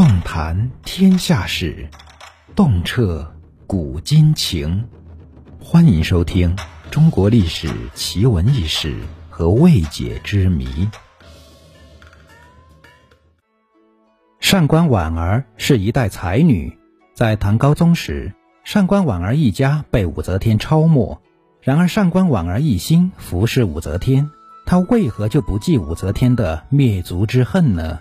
纵谈天下事，洞彻古今情。欢迎收听《中国历史奇闻异事和未解之谜》。上官婉儿是一代才女，在唐高宗时，上官婉儿一家被武则天抄没。然而，上官婉儿一心服侍武则天，她为何就不记武则天的灭族之恨呢？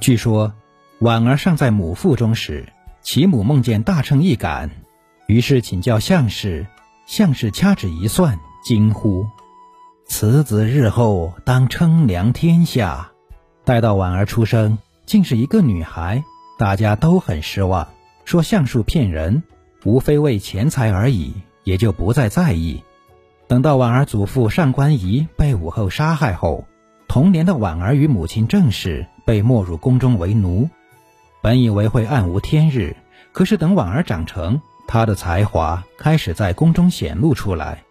据说。婉儿尚在母腹中时，其母梦见大秤一杆，于是请教相士。相士掐指一算，惊呼：“此子日后当称量天下。”待到婉儿出生，竟是一个女孩，大家都很失望，说相术骗人，无非为钱财而已，也就不再在意。等到婉儿祖父上官仪被武后杀害后，同年的婉儿与母亲郑氏被没入宫中为奴。本以为会暗无天日，可是等婉儿长成，她的才华开始在宫中显露出来。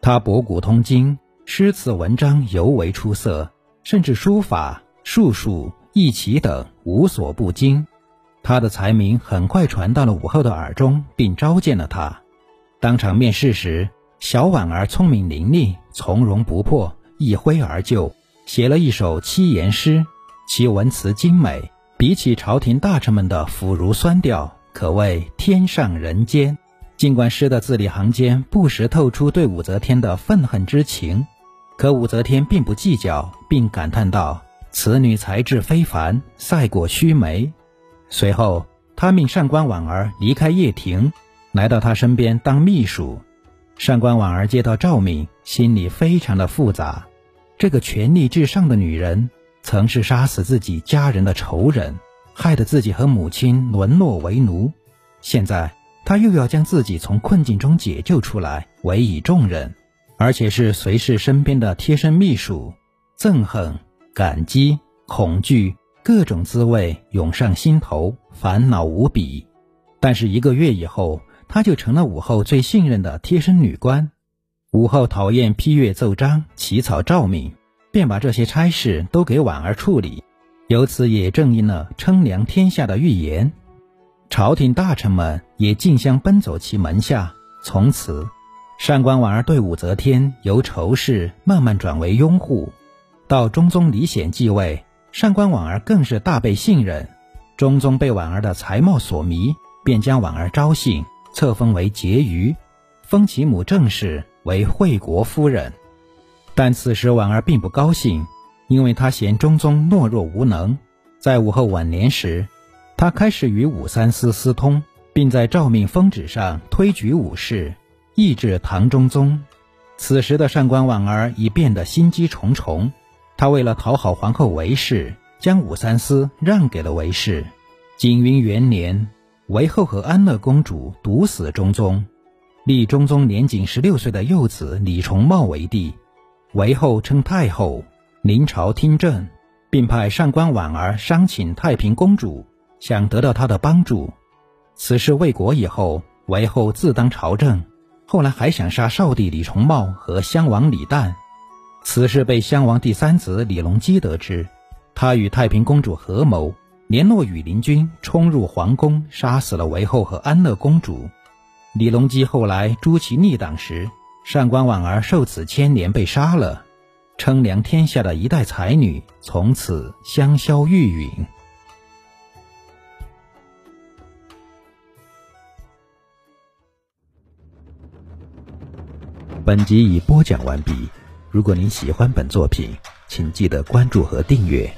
她博古通今，诗词文章尤为出色，甚至书法、术数、易棋等无所不精。她的才名很快传到了武后的耳中，并召见了她。当场面试时，小婉儿聪明伶俐，从容不迫，一挥而就，写了一首七言诗，其文辞精美。比起朝廷大臣们的腐儒酸调，可谓天上人间。尽管诗的字里行间不时透出对武则天的愤恨之情，可武则天并不计较，并感叹道：“此女才智非凡，赛过须眉。”随后，他命上官婉儿离开掖庭，来到他身边当秘书。上官婉儿接到诏命，心里非常的复杂。这个权力至上的女人。曾是杀死自己家人的仇人，害得自己和母亲沦落为奴。现在他又要将自己从困境中解救出来，委以重任，而且是随侍身边的贴身秘书。憎恨、感激、恐惧，各种滋味涌上心头，烦恼无比。但是一个月以后，他就成了武后最信任的贴身女官。武后讨厌批阅奏章、起草诏命。便把这些差事都给婉儿处理，由此也正应了称量天下的预言。朝廷大臣们也竞相奔走其门下。从此，上官婉儿对武则天由仇视慢慢转为拥护。到中宗李显继位，上官婉儿更是大被信任。中宗被婉儿的才貌所迷，便将婉儿招幸，册封为婕妤，封其母郑氏为惠国夫人。但此时婉儿并不高兴，因为她嫌中宗懦弱无能。在武后晚年时，她开始与武三思私通，并在诏命封旨上推举武氏，抑制唐中宗。此时的上官婉儿已变得心机重重，她为了讨好皇后韦氏，将武三思让给了韦氏。景云元年，韦后和安乐公主毒死中宗，立中宗年仅十六岁的幼子李重茂为帝。韦后称太后，临朝听政，并派上官婉儿商请太平公主，想得到她的帮助。此事未果以后，韦后自当朝政，后来还想杀少帝李重茂和襄王李旦。此事被襄王第三子李隆基得知，他与太平公主合谋，联络羽林军冲入皇宫，杀死了韦后和安乐公主。李隆基后来诛其逆党时。上官婉儿受此牵连被杀了，称量天下的一代才女从此香消玉殒。本集已播讲完毕。如果您喜欢本作品，请记得关注和订阅。